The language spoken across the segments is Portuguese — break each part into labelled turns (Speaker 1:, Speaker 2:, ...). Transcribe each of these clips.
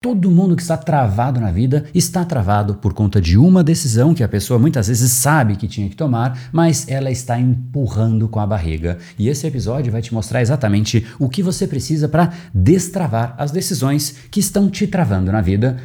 Speaker 1: Todo mundo que está travado na vida está travado por conta de uma decisão que a pessoa muitas vezes sabe que tinha que tomar, mas ela está empurrando com a barriga. E esse episódio vai te mostrar exatamente o que você precisa para destravar as decisões que estão te travando na vida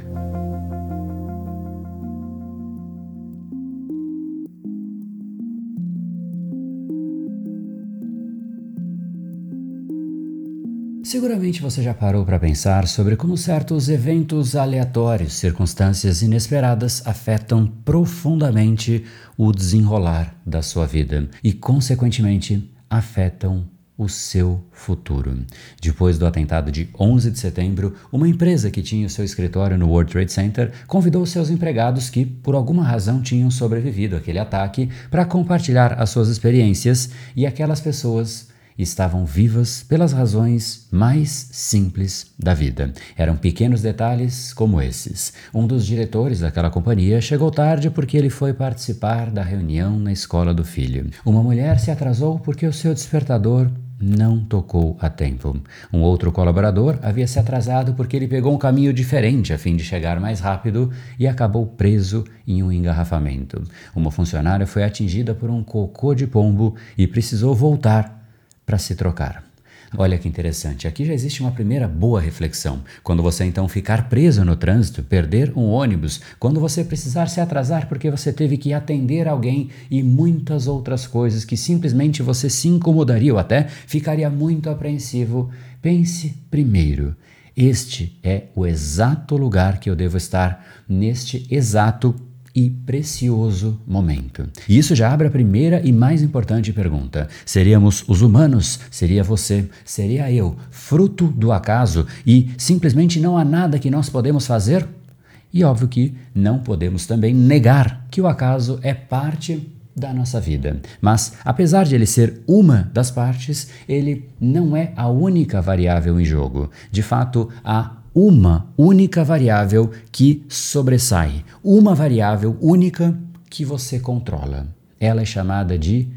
Speaker 1: Seguramente você já parou para pensar sobre como certos eventos aleatórios, circunstâncias inesperadas afetam profundamente o desenrolar da sua vida e, consequentemente, afetam o seu futuro. Depois do atentado de 11 de setembro, uma empresa que tinha o seu escritório no World Trade Center convidou seus empregados que, por alguma razão, tinham sobrevivido àquele ataque para compartilhar as suas experiências e aquelas pessoas estavam vivas pelas razões mais simples da vida. Eram pequenos detalhes como esses. Um dos diretores daquela companhia chegou tarde porque ele foi participar da reunião na escola do filho. Uma mulher se atrasou porque o seu despertador não tocou a tempo. Um outro colaborador havia se atrasado porque ele pegou um caminho diferente a fim de chegar mais rápido e acabou preso em um engarrafamento. Uma funcionária foi atingida por um cocô de pombo e precisou voltar para se trocar. Olha que interessante, aqui já existe uma primeira boa reflexão. Quando você então ficar preso no trânsito, perder um ônibus, quando você precisar se atrasar porque você teve que atender alguém e muitas outras coisas que simplesmente você se incomodaria ou até ficaria muito apreensivo, pense primeiro. Este é o exato lugar que eu devo estar neste exato e precioso momento. E isso já abre a primeira e mais importante pergunta: seríamos os humanos? Seria você? Seria eu? Fruto do acaso e simplesmente não há nada que nós podemos fazer? E óbvio que não podemos também negar que o acaso é parte da nossa vida. Mas, apesar de ele ser uma das partes, ele não é a única variável em jogo. De fato, há uma única variável que sobressai, uma variável única que você controla. Ela é chamada de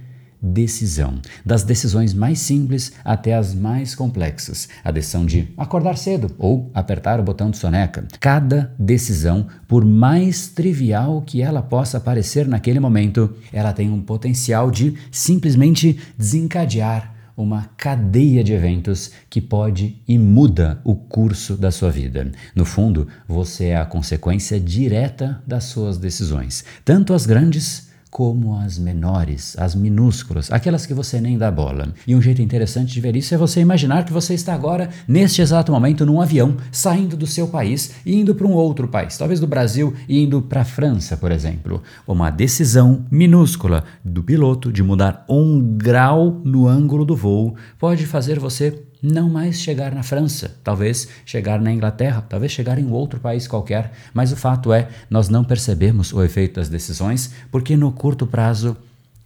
Speaker 1: decisão. Das decisões mais simples até as mais complexas. A decisão de acordar cedo ou apertar o botão de soneca. Cada decisão, por mais trivial que ela possa parecer naquele momento, ela tem um potencial de simplesmente desencadear uma cadeia de eventos que pode e muda o curso da sua vida. No fundo, você é a consequência direta das suas decisões, tanto as grandes como as menores, as minúsculas, aquelas que você nem dá bola. E um jeito interessante de ver isso é você imaginar que você está agora, neste exato momento, num avião, saindo do seu país e indo para um outro país, talvez do Brasil e indo para a França, por exemplo. Uma decisão minúscula do piloto de mudar um grau no ângulo do voo pode fazer você não mais chegar na França, talvez chegar na Inglaterra, talvez chegar em outro país qualquer, mas o fato é, nós não percebemos o efeito das decisões, porque no curto prazo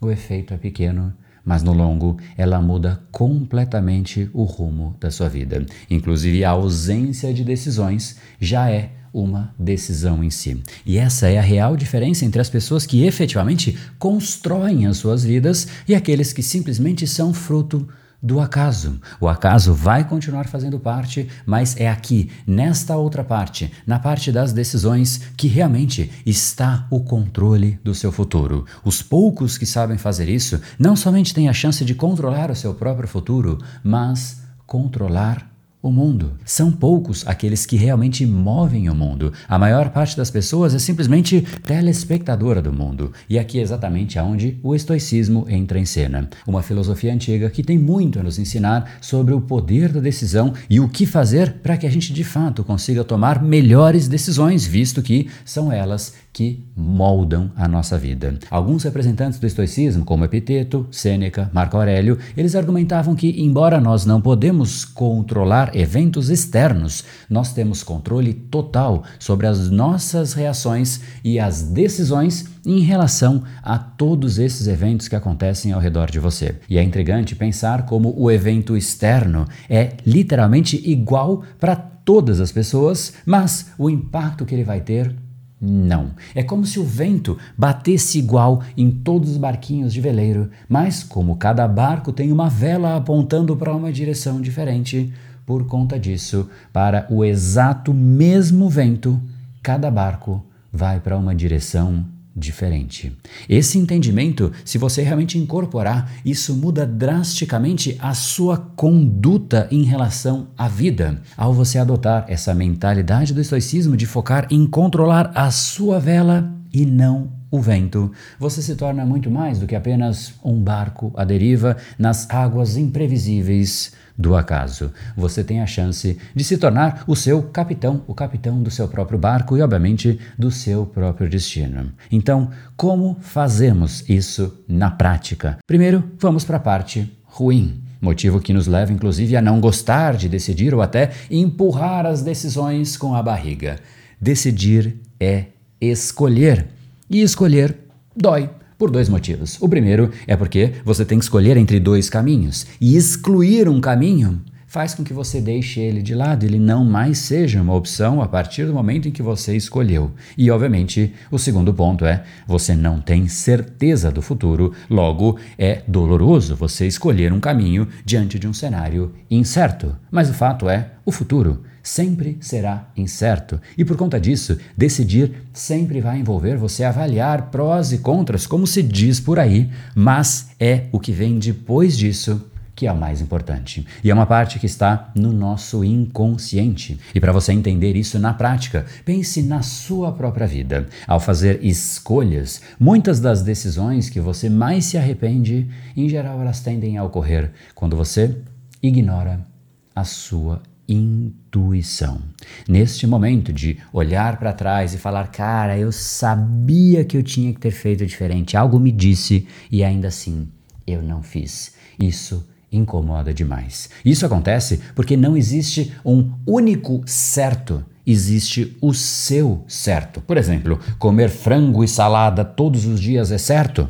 Speaker 1: o efeito é pequeno, mas no longo ela muda completamente o rumo da sua vida. Inclusive a ausência de decisões já é uma decisão em si. E essa é a real diferença entre as pessoas que efetivamente constroem as suas vidas e aqueles que simplesmente são fruto do acaso. O acaso vai continuar fazendo parte, mas é aqui, nesta outra parte, na parte das decisões, que realmente está o controle do seu futuro. Os poucos que sabem fazer isso não somente têm a chance de controlar o seu próprio futuro, mas controlar o mundo. São poucos aqueles que realmente movem o mundo. A maior parte das pessoas é simplesmente telespectadora do mundo. E aqui é exatamente aonde o estoicismo entra em cena. Uma filosofia antiga que tem muito a nos ensinar sobre o poder da decisão e o que fazer para que a gente de fato consiga tomar melhores decisões, visto que são elas que moldam a nossa vida. Alguns representantes do estoicismo, como Epiteto, Sêneca, Marco Aurélio, eles argumentavam que, embora nós não podemos controlar eventos externos, nós temos controle total sobre as nossas reações e as decisões em relação a todos esses eventos que acontecem ao redor de você. E é intrigante pensar como o evento externo é literalmente igual para todas as pessoas, mas o impacto que ele vai ter não. É como se o vento batesse igual em todos os barquinhos de veleiro, mas como cada barco tem uma vela apontando para uma direção diferente, por conta disso, para o exato mesmo vento, cada barco vai para uma direção diferente. Esse entendimento, se você realmente incorporar, isso muda drasticamente a sua conduta em relação à vida. Ao você adotar essa mentalidade do estoicismo de focar em controlar a sua vela e não o vento, você se torna muito mais do que apenas um barco à deriva nas águas imprevisíveis do acaso. Você tem a chance de se tornar o seu capitão, o capitão do seu próprio barco e, obviamente, do seu próprio destino. Então, como fazemos isso na prática? Primeiro, vamos para a parte ruim. Motivo que nos leva, inclusive, a não gostar de decidir ou até empurrar as decisões com a barriga. Decidir é escolher. E escolher dói. Por dois motivos. O primeiro é porque você tem que escolher entre dois caminhos. E excluir um caminho faz com que você deixe ele de lado, ele não mais seja uma opção a partir do momento em que você escolheu. E, obviamente, o segundo ponto é: você não tem certeza do futuro, logo é doloroso você escolher um caminho diante de um cenário incerto. Mas o fato é: o futuro sempre será incerto. E por conta disso, decidir sempre vai envolver você avaliar prós e contras, como se diz por aí, mas é o que vem depois disso que é o mais importante. E é uma parte que está no nosso inconsciente. E para você entender isso na prática, pense na sua própria vida. Ao fazer escolhas, muitas das decisões que você mais se arrepende, em geral, elas tendem a ocorrer quando você ignora a sua intuição. Neste momento de olhar para trás e falar, cara, eu sabia que eu tinha que ter feito diferente, algo me disse e ainda assim eu não fiz. Isso incomoda demais. Isso acontece porque não existe um único certo existe o seu certo. Por exemplo, comer frango e salada todos os dias é certo?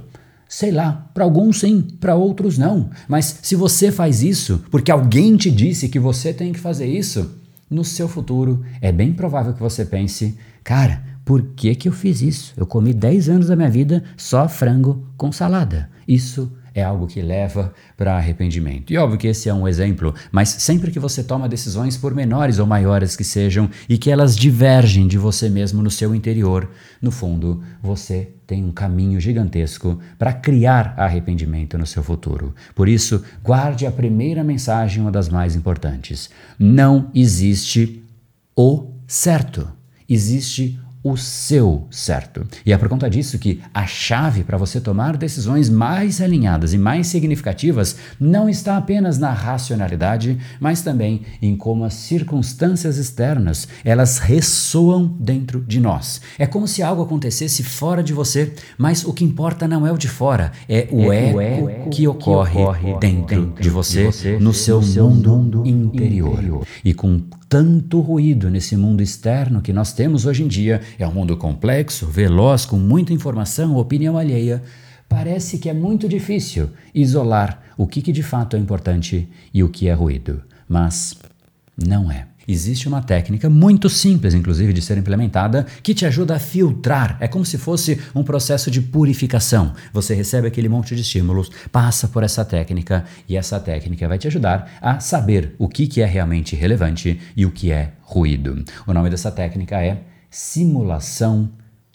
Speaker 1: Sei lá, para alguns sim, para outros não. Mas se você faz isso porque alguém te disse que você tem que fazer isso, no seu futuro é bem provável que você pense: cara, por que, que eu fiz isso? Eu comi 10 anos da minha vida só frango com salada. Isso é algo que leva para arrependimento. E óbvio que esse é um exemplo, mas sempre que você toma decisões, por menores ou maiores que sejam, e que elas divergem de você mesmo no seu interior, no fundo, você tem um caminho gigantesco para criar arrependimento no seu futuro. Por isso, guarde a primeira mensagem, uma das mais importantes. Não existe o certo, existe o seu certo. E é por conta disso que a chave para você tomar decisões mais alinhadas e mais significativas não está apenas na racionalidade, mas também em como as circunstâncias externas, elas ressoam dentro de nós. É como se algo acontecesse fora de você, mas o que importa não é o de fora, é o, é eco, o eco, que ocorre, que ocorre dentro, dentro, de você, de você no seu, no seu mundo, mundo interior. interior. E com tanto ruído nesse mundo externo que nós temos hoje em dia, é um mundo complexo, veloz, com muita informação, opinião alheia, parece que é muito difícil isolar o que, que de fato é importante e o que é ruído. Mas não é. Existe uma técnica muito simples, inclusive, de ser implementada, que te ajuda a filtrar. É como se fosse um processo de purificação. Você recebe aquele monte de estímulos, passa por essa técnica e essa técnica vai te ajudar a saber o que, é realmente relevante e o que é ruído. O nome dessa técnica é simulação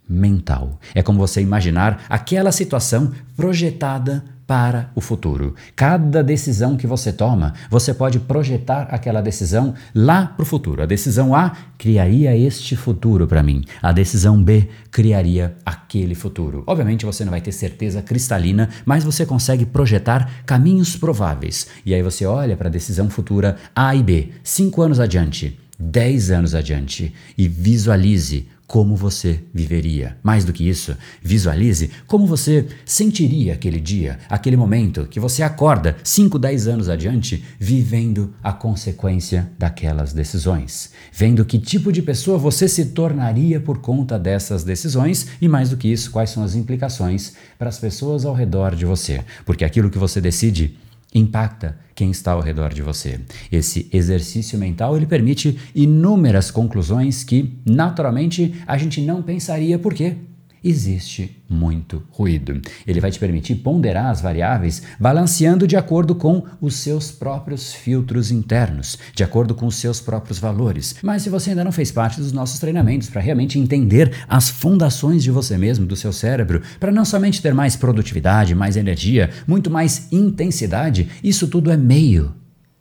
Speaker 1: mental. É como você imaginar aquela situação projetada para o futuro. Cada decisão que você toma, você pode projetar aquela decisão lá para o futuro. A decisão A criaria este futuro para mim. A decisão B criaria aquele futuro. Obviamente você não vai ter certeza cristalina, mas você consegue projetar caminhos prováveis. E aí você olha para a decisão futura A e B, cinco anos adiante, dez anos adiante, e visualize como você viveria. Mais do que isso, visualize como você sentiria aquele dia, aquele momento que você acorda 5, 10 anos adiante, vivendo a consequência daquelas decisões. Vendo que tipo de pessoa você se tornaria por conta dessas decisões e, mais do que isso, quais são as implicações para as pessoas ao redor de você. Porque aquilo que você decide impacta quem está ao redor de você. Esse exercício mental ele permite inúmeras conclusões que naturalmente a gente não pensaria por quê. Existe muito ruído. Ele vai te permitir ponderar as variáveis balanceando de acordo com os seus próprios filtros internos, de acordo com os seus próprios valores. Mas se você ainda não fez parte dos nossos treinamentos para realmente entender as fundações de você mesmo, do seu cérebro, para não somente ter mais produtividade, mais energia, muito mais intensidade, isso tudo é meio.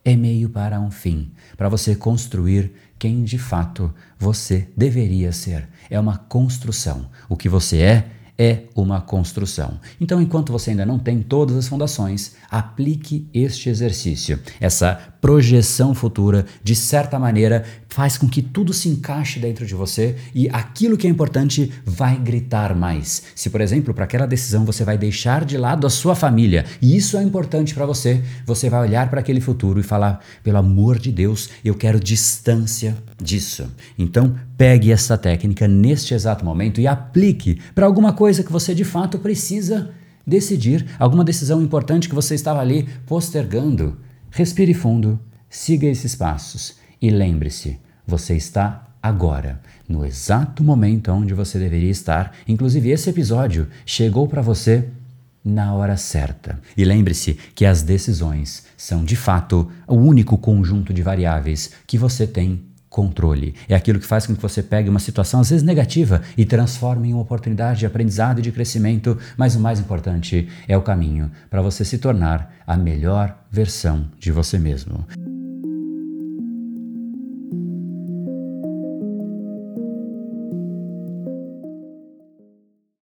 Speaker 1: É meio para um fim, para você construir quem de fato você deveria ser. É uma construção. O que você é é uma construção. Então, enquanto você ainda não tem todas as fundações, aplique este exercício. Essa projeção futura, de certa maneira, faz com que tudo se encaixe dentro de você e aquilo que é importante vai gritar mais. Se, por exemplo, para aquela decisão você vai deixar de lado a sua família e isso é importante para você, você vai olhar para aquele futuro e falar: pelo amor de Deus, eu quero distância disso. Então, pegue essa técnica neste exato momento e aplique para alguma coisa que você de fato precisa decidir, alguma decisão importante que você estava ali postergando. Respire fundo, siga esses passos e lembre-se: você está agora, no exato momento onde você deveria estar. Inclusive, esse episódio chegou para você na hora certa. E lembre-se que as decisões são de fato o único conjunto de variáveis que você tem controle. É aquilo que faz com que você pegue uma situação às vezes negativa e transforme em uma oportunidade de aprendizado e de crescimento, mas o mais importante é o caminho para você se tornar a melhor versão de você mesmo.